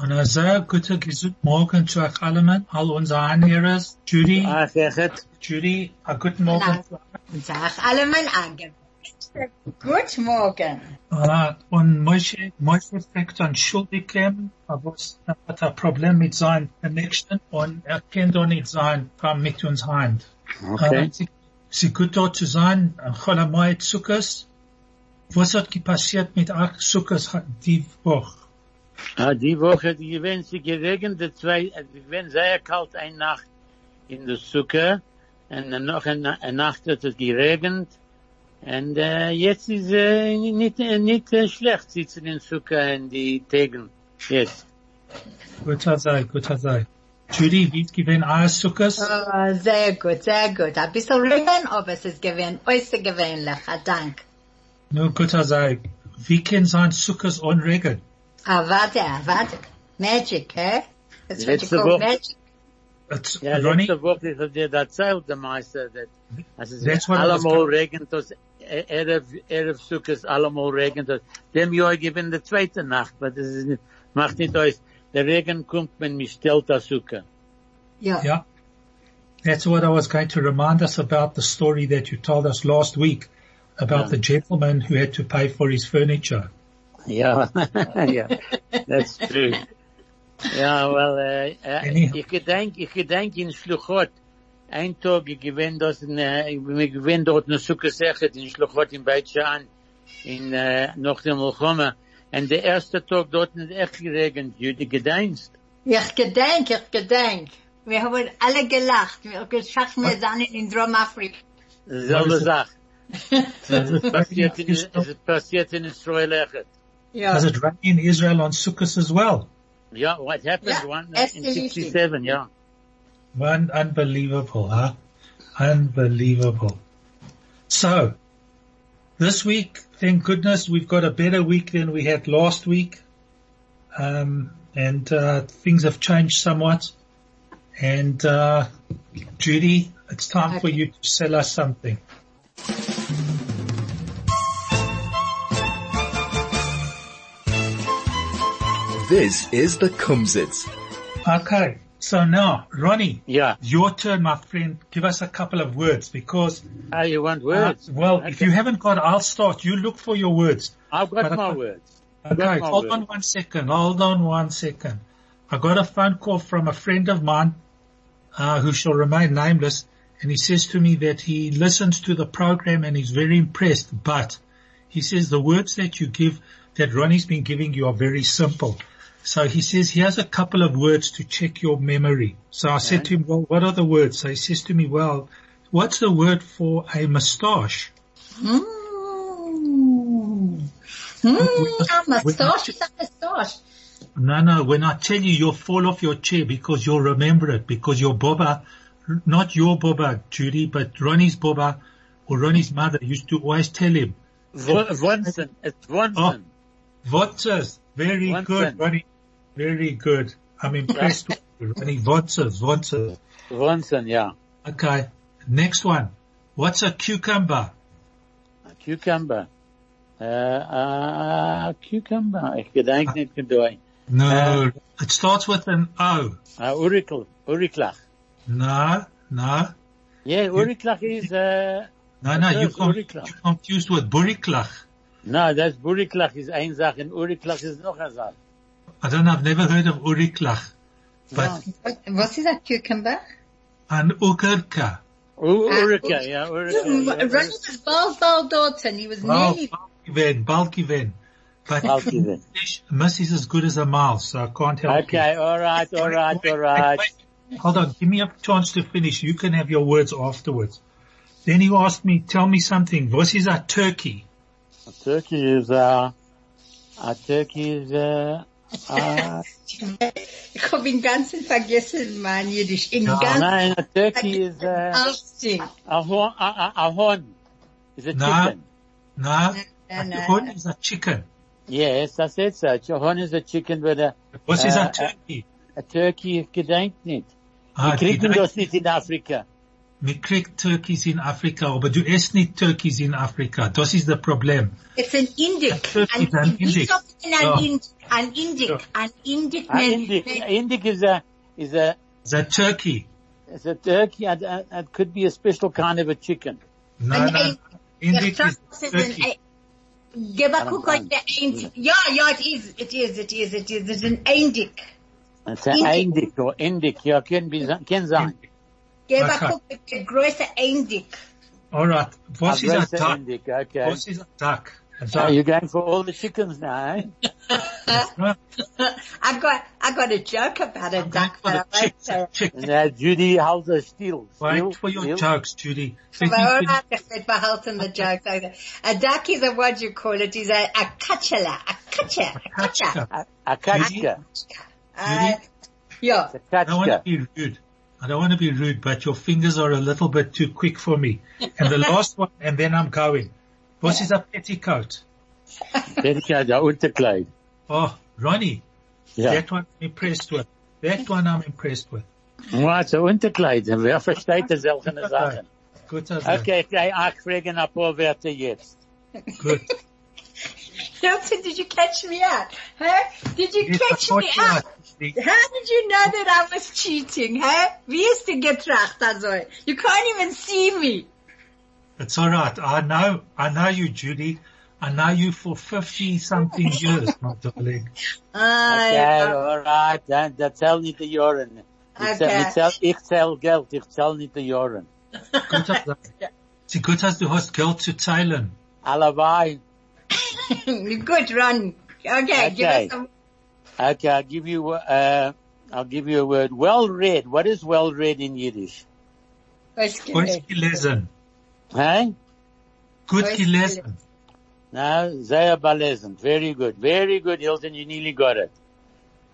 Und ein sehr guter guten Morgen zu euch allen, all unsere Anhörer. Judy, Ach, echt? Judy, a guten Morgen. Sag alle mein Angebot. Guten Morgen. Uh, und Moshe, Moshe fragt an Schuldigem, aber es hat ein Problem mit seinem Connection und er kann doch nicht sein, kam mit uns heim. Okay. Uh, sie, sie gut dort zu sein, Cholamai Zuckers. Was hat passiert mit euch Zuckers die Woche? Ah, die Woche, die gewinnt sie geregnet, die zwei, äh, die gewinnt sehr kalt eine Nacht in der Suppe, und dann noch eine, eine Nacht hat es geregnet, und äh, jetzt ist äh, nicht, äh, nicht äh, schlecht sitzen in Suppe in die Tegen, jetzt. Guter sei, guter sei. Judy, wie gewinnt euer Zuckers? Oh, sehr gut, sehr gut. Ein bisschen Regen, aber es ist gewinn, äußerst gewöhnlich. Dank. Nur guter sei. Wie kann sein Zuckers ohne Regen? Ah, warte, ah. Magic, hä? That's what you call Woche- magic. It's, Ja, Ronnie, letzte Woche hat dir erzählt, der Meister, dass, dass es That's what I was allemal regnet, dass Erev, Erev Sukkot allemal regnet. dass Dem Jahr gewinnt die zweite Nacht, aber das ist macht nicht aus. Der Regen kommt, wenn mich stellt das Sukkot. Ja. yeah. That's what I was going to remind us about the story that you told us last week about Yeah. the gentleman who had to pay for his furniture. Ja, ja, that's true. Ja, well, äh, ich gedenk, ich gedenk in Schluchot, ein Tag, ich gewinn das in, äh, ich gewinn dort in Sukkot Sechet in Schluchot in Beit Shan, in, äh, noch dem Mulchoma, und der erste Tag dort nicht echt geregnet, Judy gedenkst. Ich gedenk, ich gedenk. Wir haben alle gelacht. Wir haben geschafft, wir sind in Dromafrika. Selbe Sache. Es ist passiert in Israel echt. Ja. does it rain in Israel on Sukkot as well? Ja, what happened Ja, one erste in Lichtung. 67, ja. Un- unbelievable, huh? Unbelievable. So, this week, thank goodness, we've got a better week than we had last week. Um, and, uh, things have changed somewhat. And, uh, Judy, it's time for you to sell us something. This is the Kumzits. Okay. So now, Ronnie, Yeah. your turn, my friend. Give us a couple of words because, Ah, you want uh, words? well, if you haven't got, I'll start. You look for your words. I've got but I my can't- words. Okay, my hold word. on one second. Hold on one second. I got a phone call from a friend of mine, uh, who shall remain nameless, and he says to me that he listens to the program and he's very impressed, but he says the words that you give, that Ronnie's been giving you are very simple. So he says he has a couple of words to check your memory. So I said to him, well, what are the words? So he says to me, well, what's the word for a moustache? Mm. Mm, a moustache is a moustache. No, no, when I tell you, you'll fall off your chair because you'll remember it because your Boba, not your Boba, Judy, but Ronnie's Boba or Ronnie's mother used to always tell him, Wonsen. It's Wonsen. Votzes, very Vonsen. good, Ronnie, very good. I'm impressed with you, Ronnie. Votzes, Votzes. Wonsen, ja. Okay, next one. What's a cucumber? A cucumber. Uh, uh, cucumber. Ich gedenk nicht gedei. No, it starts with an O. Uh, Urikel. Uriklach. No, no, Yeah, Uriklach is, uh, no, no, you Yes, com- Uriklach. you're confused with Buriklach. no, that's Buriklach is ein Sache und Uriklach noch eine Sache. I don't know, I've never heard of Uriklach. But What, what is a cucumber? an ukerka. U- Urika, ja, Urika. Ronnie was bald, bald Dotson. He was Well, nearly, Balkiven, Balkiven. But Balkiven. Miss is as good as a mouse, so I can't help it. Okay, alright, you. alright, Wait, alright. wait, wait. Hold on, give me a chance to finish. You can have your words afterwards. Then you asked me, tell me something. What is a turkey? A turkey is, uh, a turkey is, uh, Ah, Ich hab ihn ganzen vergessen, mein Jiddisch. In Ja, ganz nein, a turkey is a, Ausding. a, horn, a, a, a horn. Is a Nah. chicken. Na, Na, a na, horn is a chicken. Yes, I said so. A horn is a chicken, but a, Was is Uh, a turkey? a turkey gedenkt nicht. Ah, Die kriegen die- das nicht in Afrika. Me kriegt Turkeys in Afrika, aber du isst nicht Turkeys in Afrika. Das ist das Problem. It's an Indic. It's An, an Indic. An, Ja. Indic. An Indic. An Indic. Ah, Indic, Indic is a, is a, The turkey. is a turkey. It, it could be a special kind of a chicken. No, An no. ein- Indic is turkey. ein- Gib a guck an der Indic. Ja, ja, it is. It is. It is. It is. It's an Indic. It's a Indic. Indic or Indic. Ja, can be, can sein. Gib a Okay. guck an der größte Indic. Alright. Was A is a grocer duck? Indic, okay. Was is a duck? A So duck. you're going for all the chickens now, eh? No, I got, I got a joke about a I'm going duck, for but I the won't chick- say it. Now Judy Hauser steal. Wait for your jokes, Judy. But all right, I said behalten the joke. A duck is a, what do you call it, is a, a kachela, a kacha, a kacha. Kachka. A, a kachka. Uh, yeah. A I don't want to be rude. I don't want to be rude, but your fingers are a little bit too quick for me. And the last one, and then I'm going. What is a petticoat? Petticoat, a Unterkleid. Oh, Ronnie, Ja. that one I'm impressed with. That one I'm impressed with. Was, ein Unterkleid. Wer versteht das solche Sachen? Good as Okay, ich gehe auch fragen ein paar Wörter jetzt. Good. Hilton, did you catch me out? Huh? Did you Yes, catch me you out? out. How did you know that I was cheating, huh? Wie ist die getracht, also? You can't even see me. It's all right. I know, I know you, Judy. I know you for 50 something years, my darling. Okay, alright, dann, das zählt nicht die Jahren. Ich Okay. zähl- ich zähl- Ich zähl Geld, ich zähl nicht die Jahren. Gut as, sie gut as du hast Geld zu zahlen. Allebei. Good run. Okay, give Okay. us some. Okay, I'll give you, uh, I'll give you a word. Well read. What is well read in Yiddish? What's Gut good? gelesen. Hey? Gut Gut gelesen. No, sehr belesen. Very good. Very good, Hilton. You nearly got it.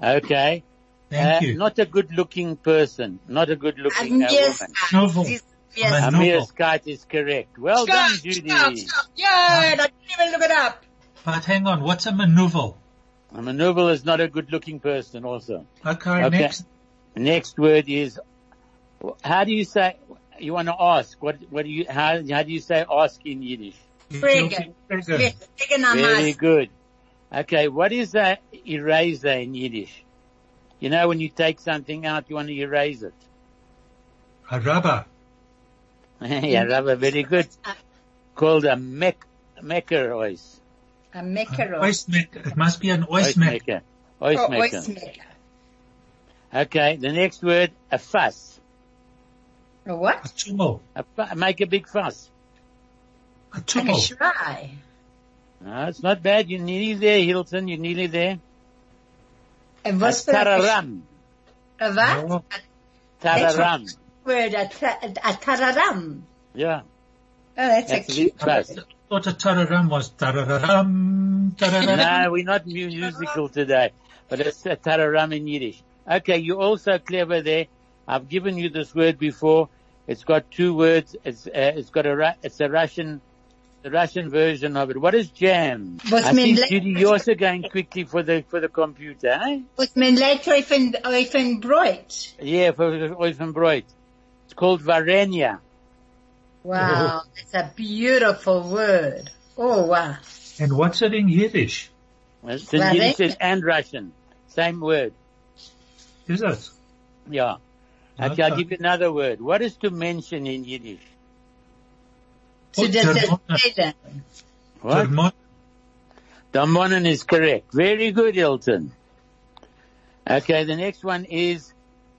Okay. Thank Uh, you. Not a good looking person. Not a good looking uh, Yes, woman. Novel. yes, I'm a yes. novel. Amir Scott is correct. Well done, Judy. stop, stop. Yeah, I didn't even look it up. But hang on, what's a maneuver? A maneuver is not a good looking person also. Okay, Okay. next. Next word is, how do you say, you want to ask, what, what do you, how, how do you say ask in Yiddish? Friggin. Friggin. Yes, friggin am Very good. Okay, what is a eraser in Yiddish? You know when you take something out, you want to erase it. A rubber. yeah, rubber, very good. Called a mech, mecker ois. A maker. Oist maker. It must be an oist maker. maker. Ois Oh, maker. oist maker. Okay, the next word, a fuss. A what? A what? tummel. A fu- make a big fuss. A Like a tummel. shy. No, it's not bad. You're nearly there, Hilton. You're nearly there. And A what's a tararam. A what? No. A Tararam. word, a, ta- a tararam. Yeah. Oh, that's, That's a a cute big fuss. word. Thought a tararam was tararam, tararam. No, we're not musical today, but it's a tararam in Yiddish. Okay, you're also clever there. I've given you this word before. It's got two words. It's, uh, it's got a, Ru- it's a Russian, the Russian version of it. What is jam? Was I mein see, Judy, you're also going quickly for the, for the computer, eh? Was mein Leiter even, even Breut. Yeah, for Oifenbreut. It's called Varenia. Wow, oh. that's a beautiful word. Oh wow. And what's it in Yiddish? It's in Varenia. Yiddish and Russian. Same word. Is it? Yeah. Okay, I'll give you another word. What is to mention in Yiddish? To Oh, the Germana. What? Germana. Damonen is correct. Very good, Hilton. Okay, the next one is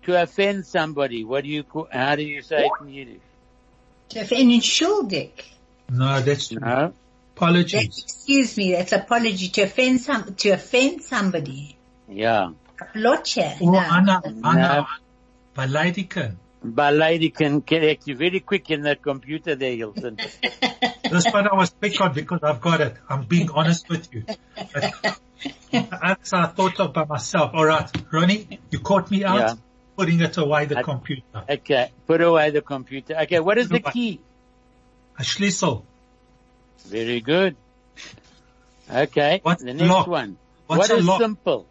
to offend somebody. What do you, how do you say it in Yiddish? To offend schuldig. No, that's No? That's, apologies. excuse me, that's apology. To offend some, to offend somebody. Yeah. Lotcha. Oh, No. Anna, No. Anna, Beleidigen. Balady correct you very quick in that computer there, Hilton. That's what I was quick on because I've got it. I'm being honest with you. But That's I thought of by myself. All right, Ronnie, you caught me out. Yeah. Putting it away the I- computer. Okay, put away the computer. Okay, what is the key? A schlüssel. Very good. Okay, What's the next lock? one. What's What a is lock? simple?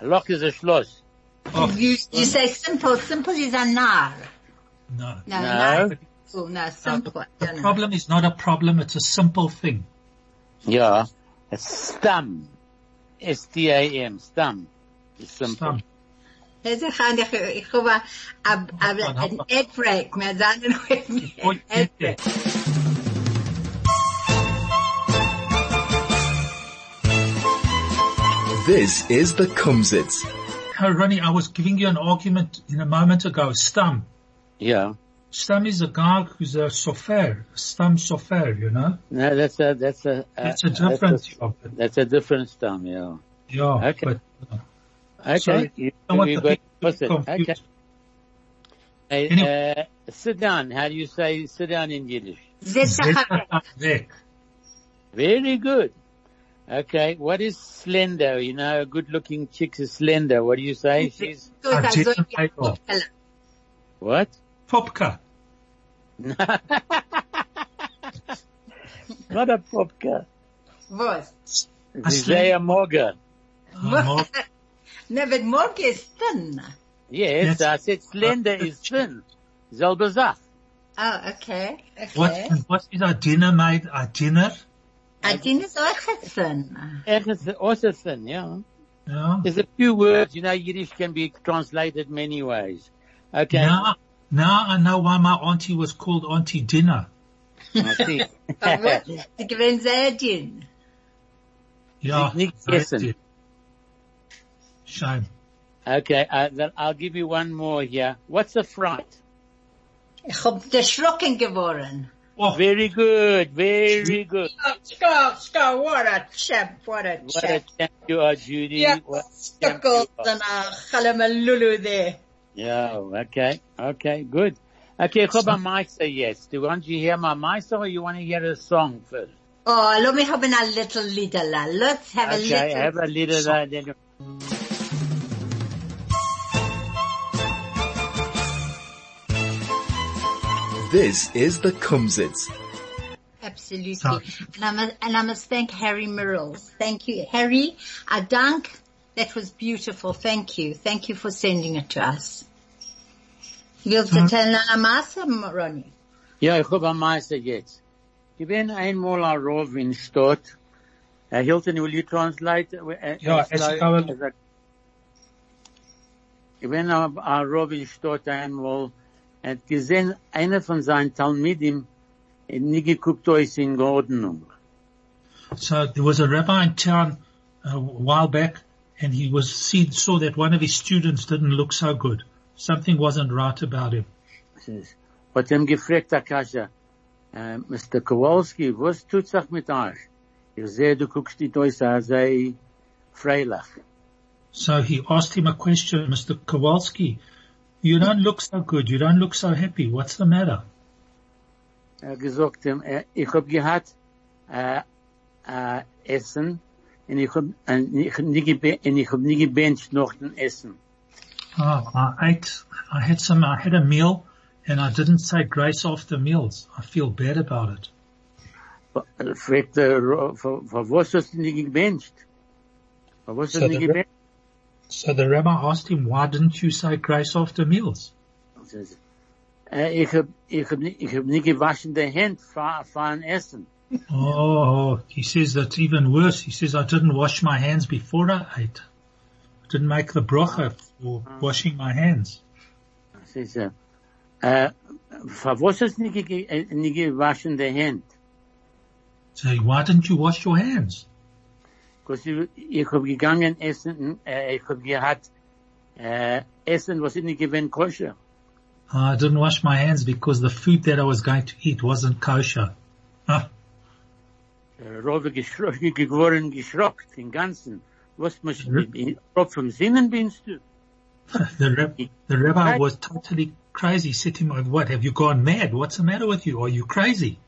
A lock is a schloss. Oh, You, you say simple. Simple is a nar. no. No, No. no. Oh, no, simple. I The don't know. problem is not a problem, it's a simple thing. Yeah, it's stam. S-T-A-M, stam. It's simple. Stam. Deze gaan, ik, ik ga een ad break. Maar dan een Ooit ad net, break. This is the Kumzits. Ronnie, I was giving you an argument in a moment ago. Stam. Yeah. Stam is a guy who's a sofer, Stam sofer, you know? No, that's a, that's a, uh, It's a different That's a, that's a different stam, yeah. Yeah, Okay. but uh, Okay. Sorry, you, I want you the got people opposite. confused. Okay. Anyway. uh, sit down. How do you say sit down in Yiddish? Zet zich aan. Weg. Very good. Okay. What is slender? You know, a good looking chick is slender. What do you say? She's Zo is dat zo. Zet zich aan. what? Popka. Not a popka. Wat? Isaiah Morgan. Uh, Nee, wat morgen is dun. Yes, Yes. I said slender uh, is thin. Selbe Sach. Oh, okay. what, Okay. what is our dinner made? Our dinner? Adin is ook dun. It's also thin, yeah. Yeah. There's a few words, you know, Yiddish can be translated many ways. Okay. Now, now I know why my auntie was called Auntie Dinner. I see. Ik ben zeer dun. Yeah. Nick very Essen. good. Shame. okay, uh, then I'll give you one more here. What's a fright? Ik heb geschrokken geworden. Oh, Very good, very good. Ska, ska, what a champ, what a What a champ. champ you are, Judy. Yeah, What a champ you are. en a galamalulu there. Yeah, okay, okay, good. Okay, ik heb een meister yes. Do you want to hear my meister or you want to hear a song first? Oh, let me have a little little. Let's have a Okay, little. have a little, uh, then This is the Kumzits. Absolutely. So- And I must, and I must thank Harry Mirrells. Thank you, Harry. I dank. That was beautiful. Thank you. Thank you for sending it to us. Willst du So- erzählen eine Masse, Ronnie? Ja, ich hab am Meister jetzt. Ich bin einmal a Rov in Stott. Uh, Hilton, will you translate? Uh, Ja, es slow- kann- as a- Ich bin a, a Rov in Stott einmal und gesehen, einer von seinen Talmidim hat nie geguckt, euch in Ordnung. So there was a rabbi in town uh, a while back and he was seen, saw that one of his students didn't look so good. Something wasn't right about him. Hat ihm gefragt, Akasha, uh, äh, Mr. Kowalski, was tut sich mit euch? Ich sehe, du guckst die euch sehr freilich. So he asked him a question, Mr. Kowalski, you don't look so good. You don't look so happy. What's the matter? Er gesagt, ich hab gehabt, äh, äh, Essen, und ich hab, äh, ich hab nie gebe, und ich hab nie gebencht noch den Essen. Oh, I ate, I had some, I had a meal and I didn't say grace after meals. I feel bad about it. Er fragt er, für, für was hast du nie gebencht? Für was hast du nie the- gebencht? So the rabbi asked him, why didn't you say grace after meals? Ich hab, ich hab, ich hab nie gewaschen die Hände für, für ein Essen. Oh, he says that's even worse. He says, I didn't wash my hands before I ate. I didn't make the bracha for washing my hands. Sie sagt, für was hast du nie, ge, gewaschen die Hände? So why didn't you wash your hands? Because ich, ich hab gegangen essen, äh, uh, ich gehabt, äh, uh, Essen, was ich nicht gewinnt koscher. Uh, I didn't wash my hands because the food that I was going to eat wasn't kosher. Ah, Rove geschrocken, geworden, geschrockt, den ganzen. Was muss, Rob vom Sinnen binst du? the, rab- the rabbi was totally crazy. Said to him, oh, what, have you gone mad? What's the matter with you? Are you crazy?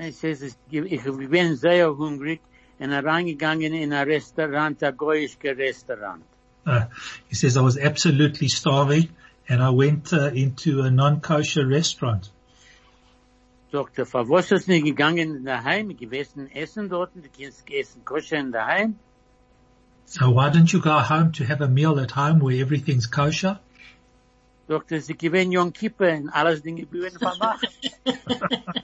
He says, ich bin sehr hungrig und reingegangen in a Restaurant, ein goyische Restaurant. Uh, he says, I was absolutely starving and I went uh, into a non-kosher restaurant. Für was ist nicht gegangen daheim, gewesen essen dort, du kannst essen koscher in daheim? So why don't you go home to have a meal at home where everything's kosher? Er, sie gewinnen Yom Kippur und alles Dinge bühren vermacht.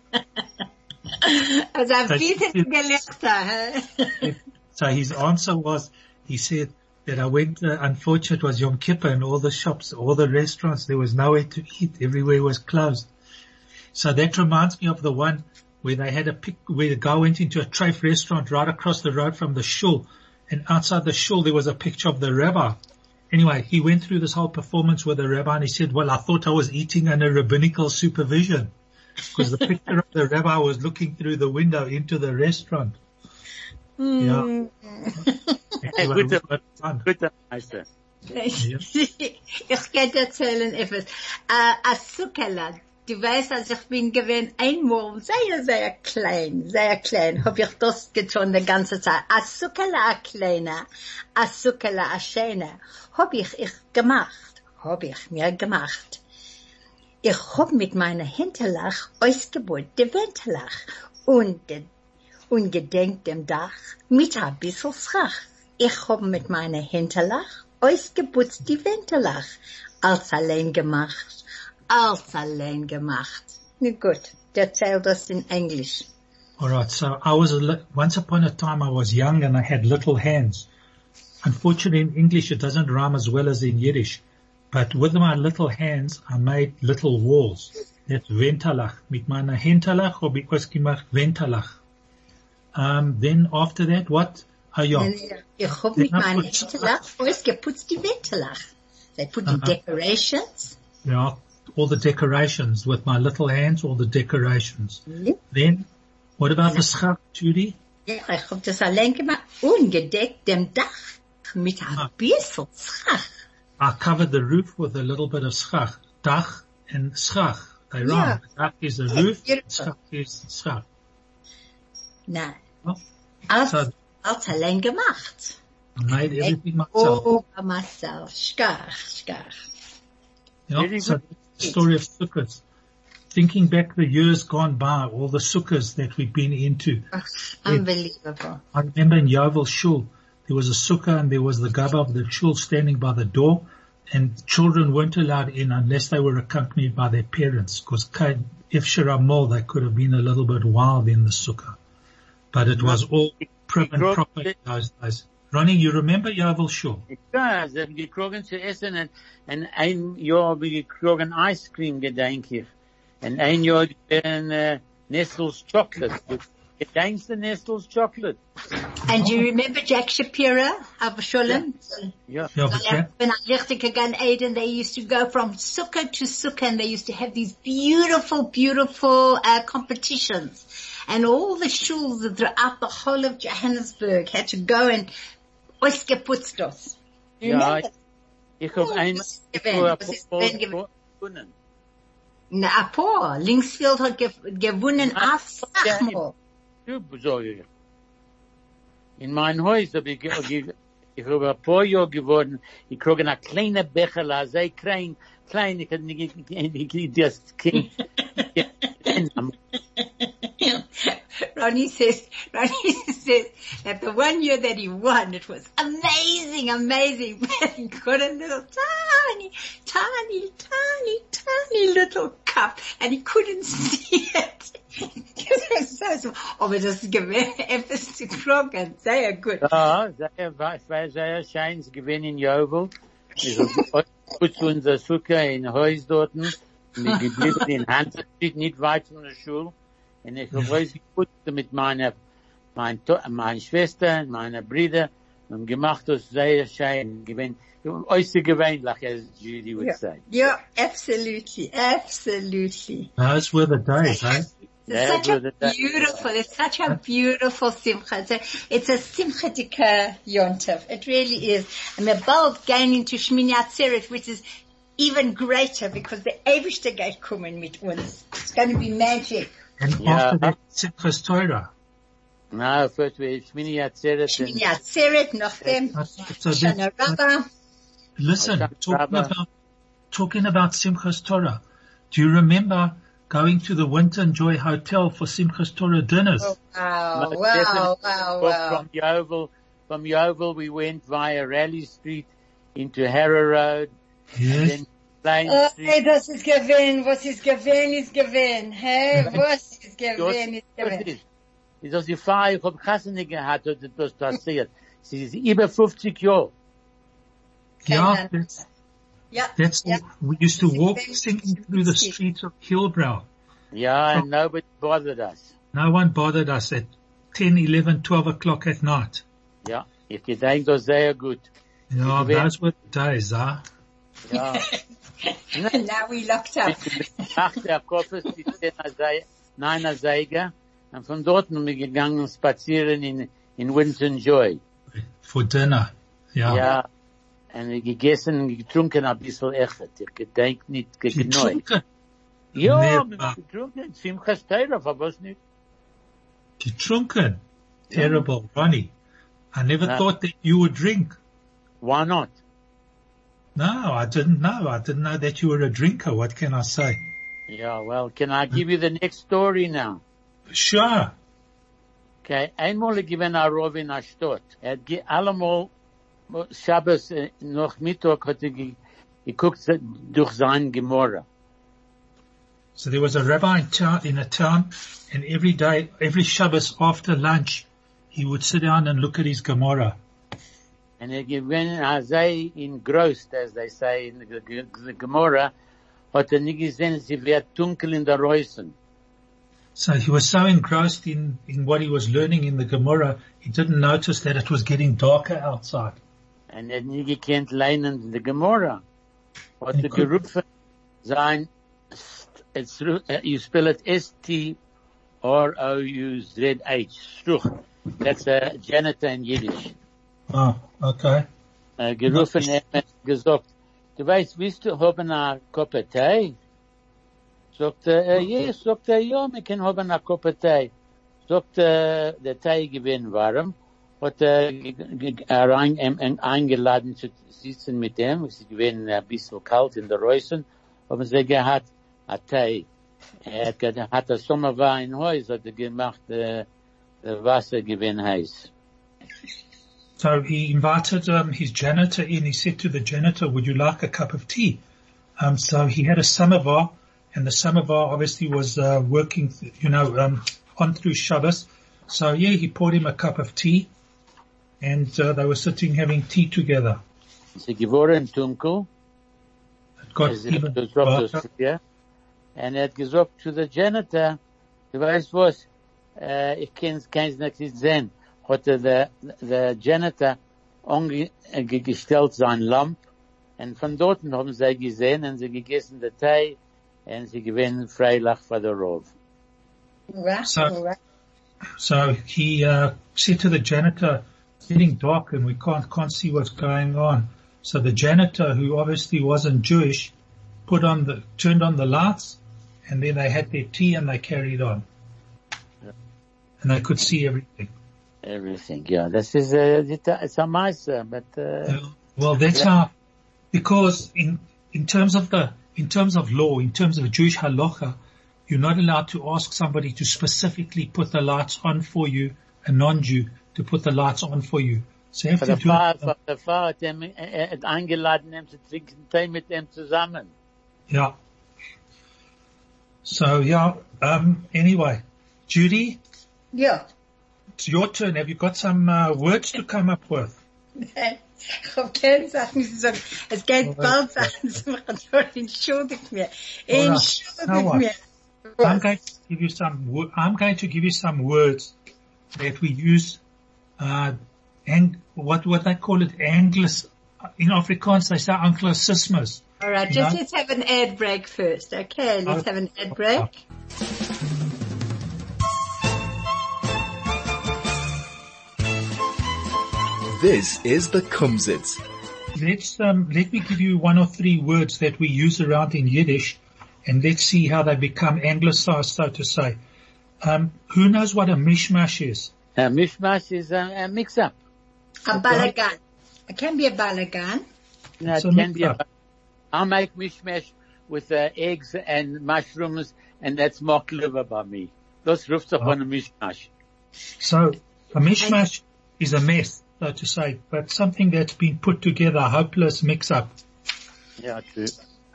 So his answer was, he said that I went, uh, unfortunately it was Yom Kippur and all the shops, all the restaurants, there was nowhere to eat. Everywhere was closed. So that reminds me of the one where they had a pic, where the guy went into a treif restaurant right across the road from the shul and outside the shul there was a picture of the rabbi. Anyway, he went through this whole performance with the rabbi and he said, well, I thought I was eating under rabbinical supervision because the picture of the rabbi was looking through the window into the restaurant. Yeah. Anyway, Gute, but fun. gute Meister. Ich kann dir erzählen etwas. Äh, a Zuckerler. Du weißt, als ich bin gewesen, einmal sehr, sehr klein, sehr klein, hab ich das getan die ganze Zeit. A Zuckerler, a kleiner, a Zuckerler, a schöner, hab ich, ich gemacht, hab ich mir gemacht. Ich hab mit meiner Hinterlach ausgebaut, die Winterlach, und, de, und gedenkt dem Dach mit ein bisschen Schach. Ich hab mit meiner Hinterlach ausgeputzt die Winterlach, als allein gemacht, als allein gemacht. Na gut, erzähl das in Englisch. All right. So I was a once upon a time I was young and I had little hands. Unfortunately, in English it doesn't rhyme as well as in Yiddish. But with my little hands, I made little walls. That's ventalach. Mit meiner Hinterlach habe ich was gemacht, ventalach. Um, then after that, what? Ah, ja. Ich hab mit Ja, meiner gut. Hinterlach ausgeputzt die Winterlach. They put the Aha. decorations. Yeah. All the decorations with my little hands, all the decorations. Ja, Then, what about the schach, Judy? ich hab das allein gemacht, ungedeckt dem Dach mit Ah. ein bisschen Schach. I covered the roof with a little bit of schach. Dach and schach. They rhyme. Yeah. Dach is the roof, beautiful. schach is schach. Nein, Oh, als, So- als allein gemacht. I made everything myself. Oh, by myself. Schkach, schkach. Yeah, so the story of sukkahs. Thinking back the years gone by, all the sukkahs that we've been into. Unbelievable. I remember in Yeoville Shul, there was a sukkah and there was the gabba of the shul standing by the door and children weren't allowed in unless they were accompanied by their parents because if Shiramol, they could have been a little bit wild in the sukkah. But it was all prim and proper in those days. Ronnie, you remember Yeoville Shul? Ja, sie haben gekrogen zu essen und, und ein Jahr habe ich gekrogen Ice Cream, gedenk ich. Und ein Jahr gewesen, äh, uh, Nestle's Chocolate. Du gedenkst du Nestle's Chocolate? And do you remember Jack Shapiro of Sholem? Ja. Yeah, but that, When I left the Gan Aden, they used to go from sukkah to sukkah and they used to have these beautiful, beautiful uh, competitions. And all the shuls throughout the whole of Johannesburg had to go and ausgeputzt das. You Ja, remember? ich hab Oh, ein, das ist ich gewesen, hab das ist ein- gewesen gewesen. gewonnen. Na, a paar. Linksfield hat ge gewonnen Ah, achtmal. So ich. In mein Haus hab ich, ich hab ein paar Jahre geworden, ich krieg eine kleine Becherla, sehr klein, klein, ich kann nicht, ich- das Kind. Ronnie says, Ronnie says that the one year that he won, it was amazing, amazing. Tiny, tiny, tiny, tiny little cup and he couldn't see it. Aber das gewinnt etwas zu krogen. Sehr gut. Ja, sehr, war, sehr scheins gewesen in Jovel. Hab gut zu unser Zucker in Haus dort, mit geblieben in Hanserstreet, nicht weit von der Schule. Und ich hab alles geputzt mit meiner, mein, meine Schwester meiner Brüder und gemacht das sehr schein gewesen. Äußerst gewöhnlich, as Judy would Ja. say. Yeah, absolutely, absolutely. those were the days, eh? It's Yeah, such it a was a- beautiful, it's such a beautiful simcha. It's a, it's a simchatika yontif. It really is. And we're both going into Shmini Atzeret, which is even greater because the Eivishter geht kommen mit uns. It's going to be magic. And Yeah. after that, Simchas Torah. No, first we Shmini Atzeret Shmini and Atzeret, noch dem So Shana that, Rabbah. listen, Okay, talking Rabbi. about, talking about Simchas Torah. Do you remember going to the Winter Joy Hotel for Simchas Torah dinners? Oh, wow, Most wow, wow, wow. From Yeoville, from Yeoville we went via Raleigh Street into Harrow Road, yes. then Plain Oh, Street. hey, das ist gewinn, was ist gewinn, ist gewinn. Hey, was ist gewinn, ist Das gewinn. Ist, ist das die Frage, ich hab Kassen nicht gehabt, dass das passiert. Sie ist über 50 Jahre. Yeah, that's, Ja, that's, ja. we used to walk singing through the streets of Hillbrow. Ja, and nobody bothered us. No one bothered us at 10, 11, 12 o'clock at night. Ja, ich gedenk das sehr gut. Yeah, Ich wär- those were the days, huh? Ja. Now we locked up. Nach der Kopf ist die Neiner Seiger. Und von dort sind wir gegangen spazieren in, in Winston Joy. For dinner. Yeah. Ja. Und wir gegessen und getrunken ein bisschen echt. Ich gedenk nicht. Getrunken. Ja, wir haben getrunken. Simchas Teira, aber was nicht? Getrunken. Terrible, Ronnie. I never No. thought that you would drink. Why not? No, I didn't know. I didn't know that you were a drinker. What can I say? Yeah, well, can I give you the next story now? Sure. Okay, einmal gewinnt er Rov in der Stadt. Er hat allemal Shabbos noch Mittag hat er ge geguckt durch sein Gemorra. So there was a rabbi in town, in a town, and every day, every Shabbos after lunch, he would sit down and look at his Gemara. Und er gewinnt er sei in Grost, as they say in the, the Gemorra, hat er nicht gesehen, sie wird dunkel in der Reusen. So he was so engrossed in, in what he was learning in the Gemara, he didn't notice that it was getting darker outside. Er hat nicht gekannt leinen in der Gemorra. Hat Und er guck- gerufen sein, it's, uh, you spell it S-T-R-O-U-Z-H, Struch. That's a janitor in Yiddish. Oh, okay. gerufen, er hat gesagt, du weißt, willst du haben eine Koppe Tee? Sagt er, äh, ja, sagt er, ja, wir können haben eine Koppe Tee. Sagt er, der Tee gewinnt warm, hat er ge- ge- er ein, ein, ein, eingeladen zu sitzen mit dem, sie gewinnen ein bisschen kalt in der Reusen, haben sie gehabt, a Tee. Er hat, ge- hat der Sommer war in Haus, hat er gemacht, äh, das Wasser gewinnt heiß. So he invited um, his janitor in. He said to the janitor, would you like a cup of tea? Um, so he had a samovar and the samovar obviously was, uh, working, you know, um, on through Shabbos. So yeah, he poured him a cup of tea and, uh, they were sitting having tea together. Sie geworden dunkel, It got Es even gesagt, darker. das ja. Und er hat gesagt zu Janitor, du weißt was, äh, ich kann es keins nicht sehen, hat er der, der Janitor ange, äh, ge- gestellt sein Lamp, und von dort haben sie gesehen, und sie gegessen den Tee, und sie gewinnen Freilach für der Rov. Wow, So- So he uh, said to the janitor, "It's getting dark and we can't can't see what's going on." So the janitor, who obviously wasn't Jewish, put on the turned on the lights, and then they had their tea and they carried on, and they could see everything. Everything, yeah. This is, uh, it's a mice, but, uh, Well, that's Yeah. how, because in in terms of the in terms of law, in terms of Jewish halacha, you're not allowed to ask somebody to specifically put the lights on for you, a non-Jew, to put the lights on for you. So you have für to der do Pfarrer, it. für der Pfarrer hat hat eingeladen, ihm zu trinken Tee mit ihm zusammen. Yeah. So yeah. Um. Anyway, Judy, Ja. it's your turn. Have you got some uh, words to come up with? Ich hab keine Sachen zu sagen. Es geht bald Sachen zu machen. Entschuldigt mir. Entschuldigt mir. I'm going to give you some. I'm going to give you some words that we use. Uh, and what what they call it Anglis in Afrikaans they say Anglicisms. All right, just No. let's have an ad break first. Okay, let's have an ad break. This is the Kumzits. Let's um, let me give you one or three words that we use around in Yiddish, and let's see how they become anglicized, so to say. Um, who knows what a mishmash is? A mishmash is a, a mix-up. A balagan. It can be a balagan. No, it can be a, mix-up. I'll make mishmash with uh, eggs and mushrooms, and that's mock liver by me. Das ruft sich on a mishmash. So a mishmash is a mess, so to say, but something that's been put together, a hopeless mix-up. Yeah, true.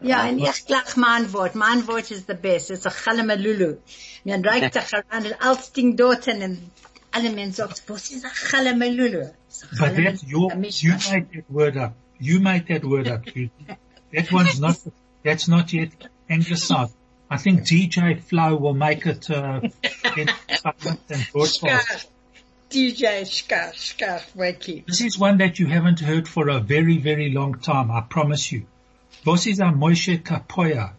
Ja, en ich gleich mein Wort. Mein Wort is the best. It's a chalamalulu. Man reicht sich heran und alles Ding dort und alle Menschen sagt, was ist a chalamalulu? A But that's your, you mishmash. made that word up. You made that word up. That one's not, that's not yet anglicized. I think DJ Flow will make it, uh, in silent and broadcast. Shkach. DJ Shkach, Shkach, wakey. This is one that you haven't heard for a very, very long time, I promise you. Was is a Moshe Kapoya?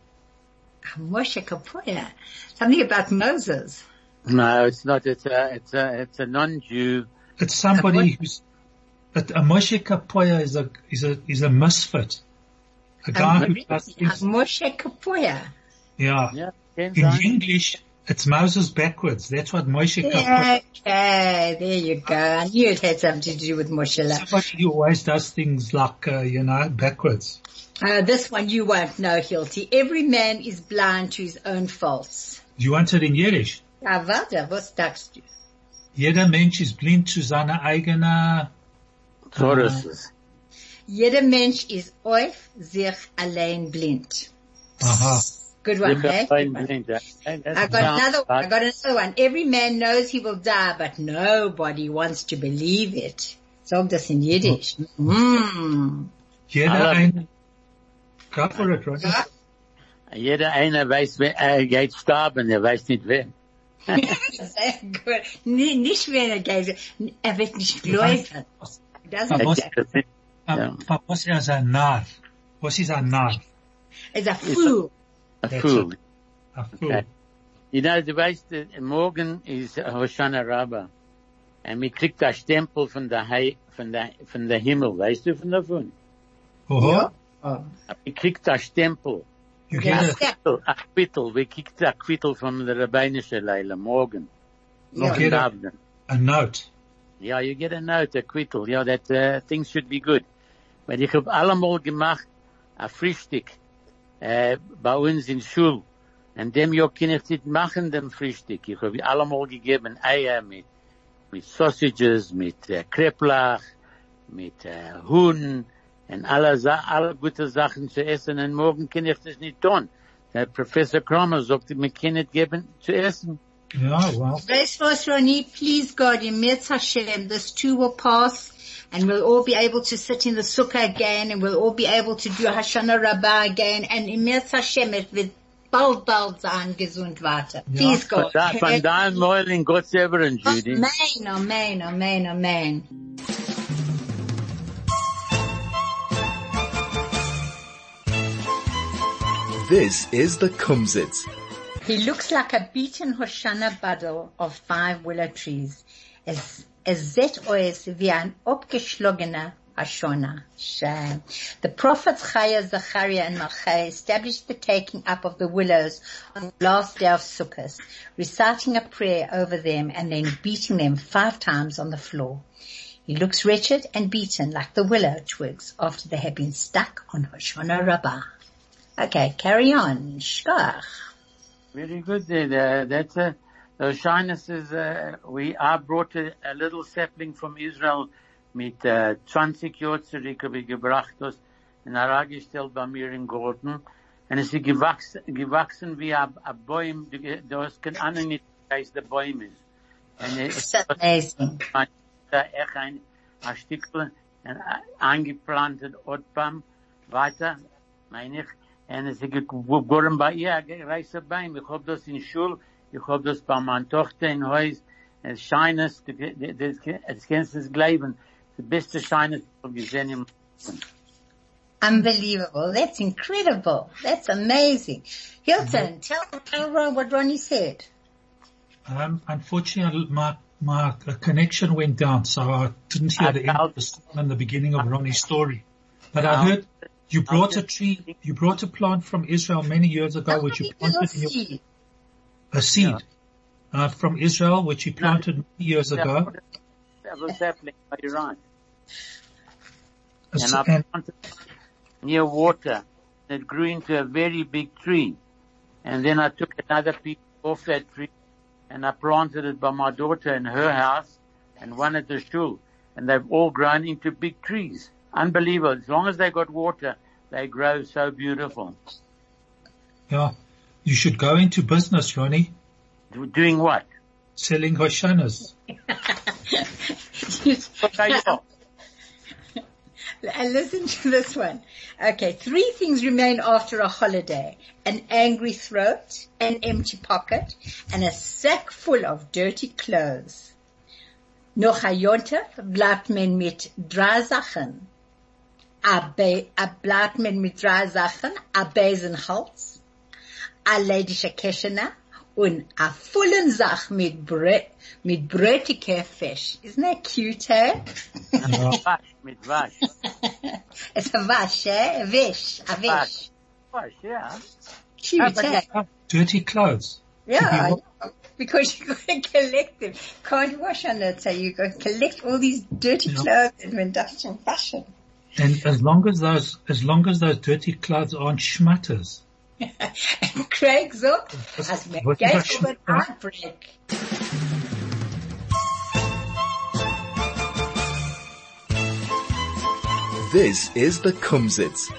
Moshe Kapoya. Something about Moses. No, it's not. It's a, it's a, it's a non-Jew. It's somebody What? who's, a, a Moshe Kapoya is a, is a, is a misfit. A guy who does A things, Moshe Kapoya. yeah. Yeah, In. English, it's Moses backwards. That's what Moshe Kapoya, Okay, there you go. I knew it had something to do with Moshe. somebody who always does things like, uh, you know, backwards. Uh, this one you won't know, Hilti. Every man is blind to his own faults. Do you want it in Yiddish? Ja, warte, was sagst du? Jeder Mensch ist blind zu seiner eigenen, Tauruses. Jeder Mensch ist auf sich allein blind. aha. Good one, eh? up fine blind? Hey, that I got another one. I right. got another one. Every man knows he will die, but nobody wants to believe it. Sag das in Yiddish. Mm. Jeder Aber- ein, go for it, Ronnie. Ja? Jeder einer weiß, wer, er geht sterben, er weiß nicht wer. Sehr gut. Nee, nicht wenn er geht. Er wird nicht gläubig. Das Aber was- ist Um, but was is a nar? Was is a nar? a fool. A That's fool. A fool. Okay. You know, du weißt, äh, morgen ist uh, Hoshana Rabbah. Und mir kriegt der Stempel von der, Hei, von der, von der Himmel, weißt du von davon? Oh, Oh. Mir kriegt der Stempel. you Ja, get sehr. A Quittel, wir kriegt der Quittel von der Rabbinische Leila, morgen. Ja. Okay. Morgen Jeder- Abend. a, a note. Yeah, you get a note, a quittal, yeah, that uh, things should be good. Weil ich hab allemal gemacht, a Frühstück, äh, bei uns in Schul. Und dem Jahr kann ich nicht machen, dem Frühstück. Ich hab allemal gegeben Eier mit, mit Sausages, mit äh, Kreplach, mit äh, Huhn, und alle, alle gute Sachen zu essen. Und morgen kann ich das nicht tun. Der Professor Kramer sagt, wir können nicht geben zu essen. Yeah, well, Grace was Ronnie, please God, in Mirz Hashem, this too will pass and we'll all be able to sit in the sukkah again and we'll all be able to do Hoshana Rabbah again and in Mirz Hashem it wird bald, bald sein gesund weiter. Please Von God. da- Von deinem Mäuel in Gottes Judy. Amen, amen, amen, amen. This is the Kumzits. He looks like a beaten Hoshana bundle of five willow trees. Es, es sieht aus wie ein abgeschlagener. The prophets Chaya, Zachariah and Malachi established the taking up of the willows on the last day of Sukkot, reciting a prayer over them and then beating them five times on the floor. He looks wretched and beaten like the willow twigs after they have been stuck on Hoshana Rabbah. Okay, carry on. Shkach. Very good. Uh, that's a, shyness is, uh, we, I brought a, a little sapling from Israel mit uh, 20 Jahren zurück, habe ich gebracht das in hergestellt bei mir im Garten. Und es ist gewachsen, gewachsen wie ein, ein du, du hast keine Ahnung nicht, heißt der Baum ist. Und es It's amazing. da echt ein, ein Stückchen angeplantet, Otpam, weiter, meine ich, und es ist geworden bei ihr, ein reißer Bein, ich hab das in Schul, ich hab das bei meiner Tochter in Haus, es scheines, es kannst es glauben, die beste Scheines, ich hab gesehen im Unbelievable. That's incredible. That's amazing. Hilton, tell, tell Ron what Ronnie said. um, unfortunately my, my connection went down, so I didn't hear the end of the story and the beginning of Ronnie's story. But I heard you brought a tree, you brought a plant from Israel many years ago, which you planted in your, seed. a seed. uh, from Israel, which you planted many years ago. That was happening by Iran. Uh, And I and- planted near water. It grew into a very big tree. And then I took another piece off that tree and I planted it by my daughter in her house and one at the shul. And they've all grown into big trees. Unbelievable. As long as they got water, they grow so beautiful. yeah, you should go into business, Ronnie, Doing what? selling Hoshanas. Okay, yeah. Uh, Listen to this one. Okay, three things remain after a holiday. An angry throat, an empty pocket, and a sack full of dirty clothes. Noch ein Jontef bleibt man mit drei Sachen. A, Be a bleibt man mit drei Sachen, a Besenholz, a ledische Keschena und a vollen Sach mit Bre mit brötige Fisch. Isn't that cute, eh? Ja, Wasch, mit Wasch. It's a wash, eh? A wish, a wish. Wasch, yeah. Cute, but eh? dirty clothes. Yeah, To be I know. because you've got to collect them. Can't wash on it, so you got to collect all these dirty Yeah. clothes and when dust and fashion. And as long as those, as long as those dirty clothes aren't schmutters. and Craig's up as my what gate about of an This is the Kumzits.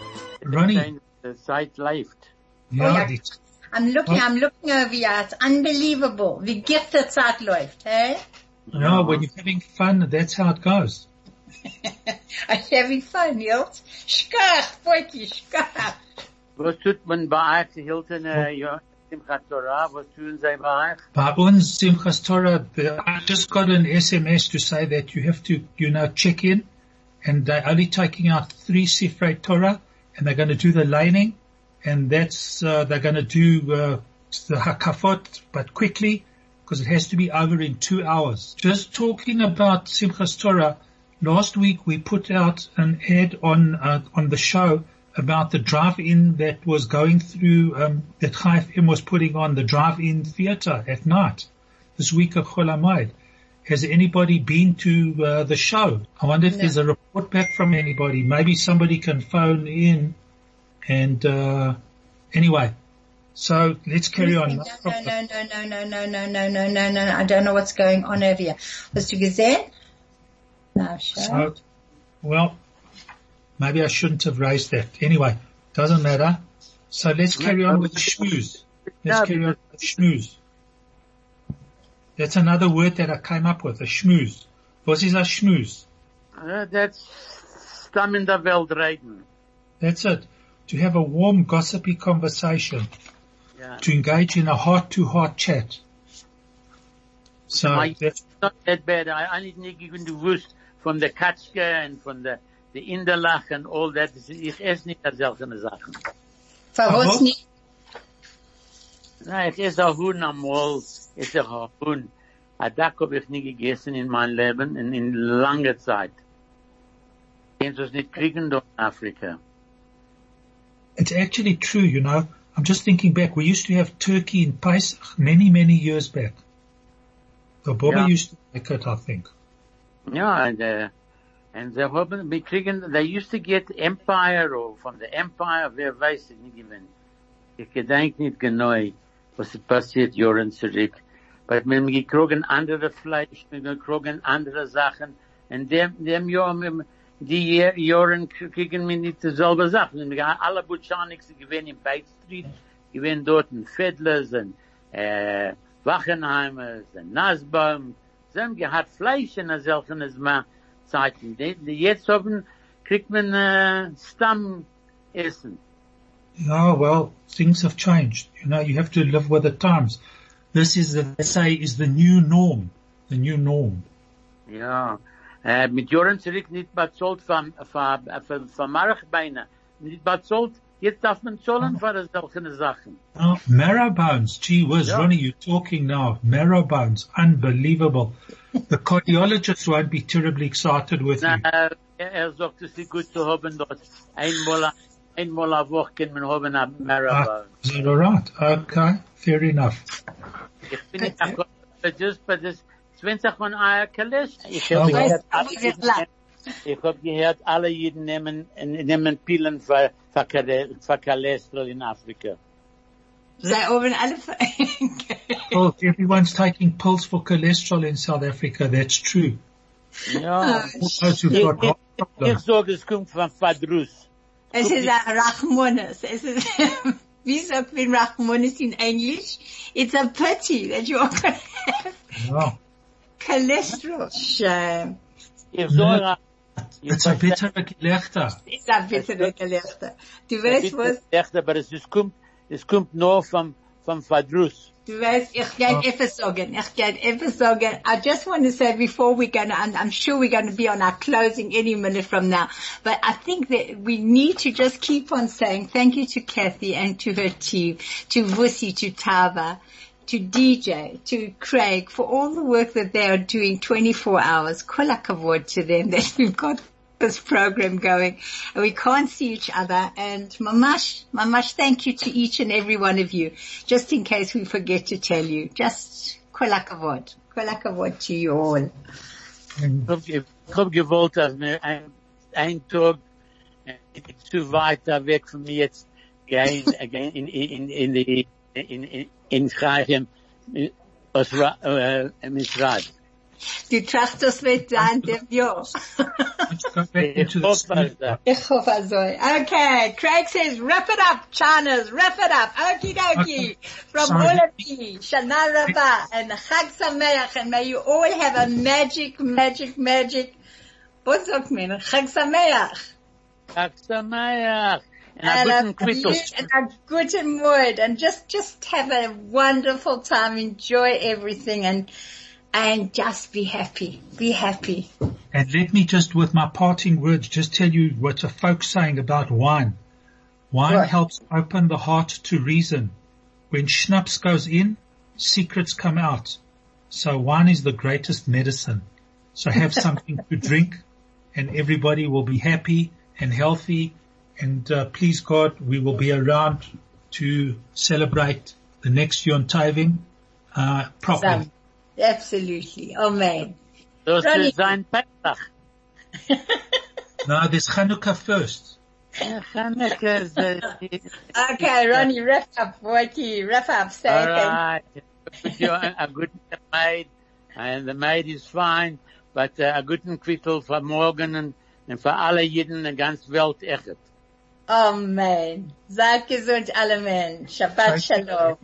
Ronnie, The site left. yeah, yeah. it's- I'm looking, Oh. I'm looking over here. It's unbelievable. Wie geht der Zeit läuft, eh? no, when you're having fun, that's how it goes. I'm having fun, Yilt. Schkach, Poiki, schkach. Was tut man bei euch, Hilton, äh, ja, Simchat Torah, was tun sie bei euch? By uns Simchas Torah, I just got an SMS to say that you have to, you know, check in and they're only taking out three Sifrei Torah and they're going to do the laning and that's, uh, they're going to do, uh, the Hakafot, but quickly because it has to be over in two hours. Just talking about Simchas Torah, last week we put out an ad on, uh, on the show about the drive-in that was going through, um, that Chai FM was putting on the drive-in theater at night this week of Chol Hamoed. Has anybody been to uh, the show? I wonder if No. there's a report back from anybody. Maybe somebody can phone in and, uh, anyway. So let's carry on. No, no, no, no, no, no, no, no, no, no, no, no. I don't know what's going on over here. Du gesehen? No, sure. So, well, maybe I shouldn't have raised that. Anyway, doesn't matter. So let's carry on with the schmooze. Let's carry on with the schmooze. That's another word that I came up with, a schmooze. What is a schmooze? Uh, that's Stamm in der Welt reden. That's it. To have a warm, gossipy conversation. Yeah. To engage in a heart-to-heart chat. So, My- that's, Not that bad. I only nicht even gewusst von der Katschke und von der, der Inderlach und all that. Ich esse nicht solche Sachen. Verwas nicht. Nein, ich esse ein Huhn am Wall. Ich esse ein Huhn. Ein Duck habe ich nie gegessen in meinem Leben in, in langer Zeit. Kannst du es nicht kriegen dort in Afrika? it's actually true, you know. I'm just thinking back. We used to have turkey in Pesach many, many years back. The Bobby Yeah. used to make it, I think. Ja, und, äh, und sie haben, wir kriegen, they used to get Empire or von der Empire, wer weiß ich nicht gewinn. Ich gedenk nicht genau, was passiert Jahren zurück. Aber wir haben gekriegen andere Fleisch, wir haben andere Sachen. Und dem, dem Jahr, die Jahren kriegen wir nicht dieselbe Sachen. Wir haben alle Butchaniks, die gewinnen in Beit Street, gewinnen dort in Fedlers und, äh, Wachenheimers und Nasbaum. Sie haben gehabt Fleisch in solchen Zeiten. Jetzt haben, kriegt man, äh, Stammessen. Oh, well, things have changed. You know, you have to live with the times. This is, the, they say, is the new norm. The new norm. Ja, äh, mit Jahren zurück nicht bezahlt von, von, von, von Marchbeine. Nicht bezahlt, jetzt darf man zahlen für solche Sachen. Oh, marrow bones. Gee whiz, Yeah. Ronnie, you're talking now. Marrow bones. Unbelievable. the cardiologist won't be terribly excited with Na, you. er, sagt, es ist gut zu haben dort. Einmal, einmal a Woche kann man haben a Ah, Marabou. is that alright? Okay, fair enough. Ich bin nicht, but just, but das, es wenn sich von euer Cholesterol. Ich Oh, hab wow. gehört, Aber alle wir Jeden bleiben. nehmen- gehört, alle Jeden nehmen, nehmen Pillen für, für, Chole- für Cholesterol in Afrika. Sei oben alle, Oh, everyone's taking pills for cholesterol in South Africa. That's true. Ja. All those who've got heart Ich problems. sage, es kommt von Fadrus. es ist ein Rachmonis. Es ist, wie sagt man Rachmonis in Englisch? It's a pity that you are going to have Wow. cholesterol. Shame. Ich sage, It's a bitter gelächter. It's a bittere Gelächter. Du weißt was? Echt, aber es ist, kommt, es kommt nur vom, vom Fadrus. Du weißt, ich kann etwas sagen. Ich kann etwas sagen. I just want to say before we're going to, and I'm sure we're going to be on our closing any minute from now, but I think that we need to just keep on saying thank you to Kathy and to her team, to Vusi, to Tava, to DJ, to Craig for all the work that they are doing 24 hours. Kol hakavod to them that we've got this program going. And we can't see each other. And mamash, mamash thank you to each and every one of you. Just in case we forget to tell you. Just kol hakavod, kol hakavod to you all. And Ich hab, ge- ich hab gewollt, dass wir ein, ein Tag zu weiter weg von mir jetzt gehen, in, in, in die, in, in, in Chaim, aus, Ra- äh, Misrad. Du trachtest mit sein dem Jahr. let's go back Ich the hoffe, studio. dass- Ich. Okay, Craig says, wrap it up, Chanas, wrap it up. Okie dokie. Okay. From Sorry. all of you, Shana Rabbah and Chag Sameach, and may you all have a magic, magic, magic, what sagt man? Chag Sameach. Chag Sameach. Und And einen a, guten Christus. and a good mood and just, just have a wonderful time, enjoy everything and, and just be happy. Be happy. And let me just, with my parting words, just tell you what a folk saying about wine. Wine Right. helps open the heart to reason. When schnapps goes in, secrets come out. So wine is the greatest medicine. So have something to drink and everybody will be happy and healthy. And uh, please God, we will be around to celebrate the next Yom Tovim, uh, properly. Some, absolutely. Amen. Das Ronny. ist sein Pesach. No, there's Chanukah first. Ja, Chanukah ist, Okay, Ronnie, wrap up. What you wrap up? Say All thank right. Put you a, a good maid, and the maid is fine, but uh, a guten Quittel für morgen und, und für alle Jeden in der ganzen Welt echt. Amen. Seid gesund alle Menschen. Shabbat. Shalom.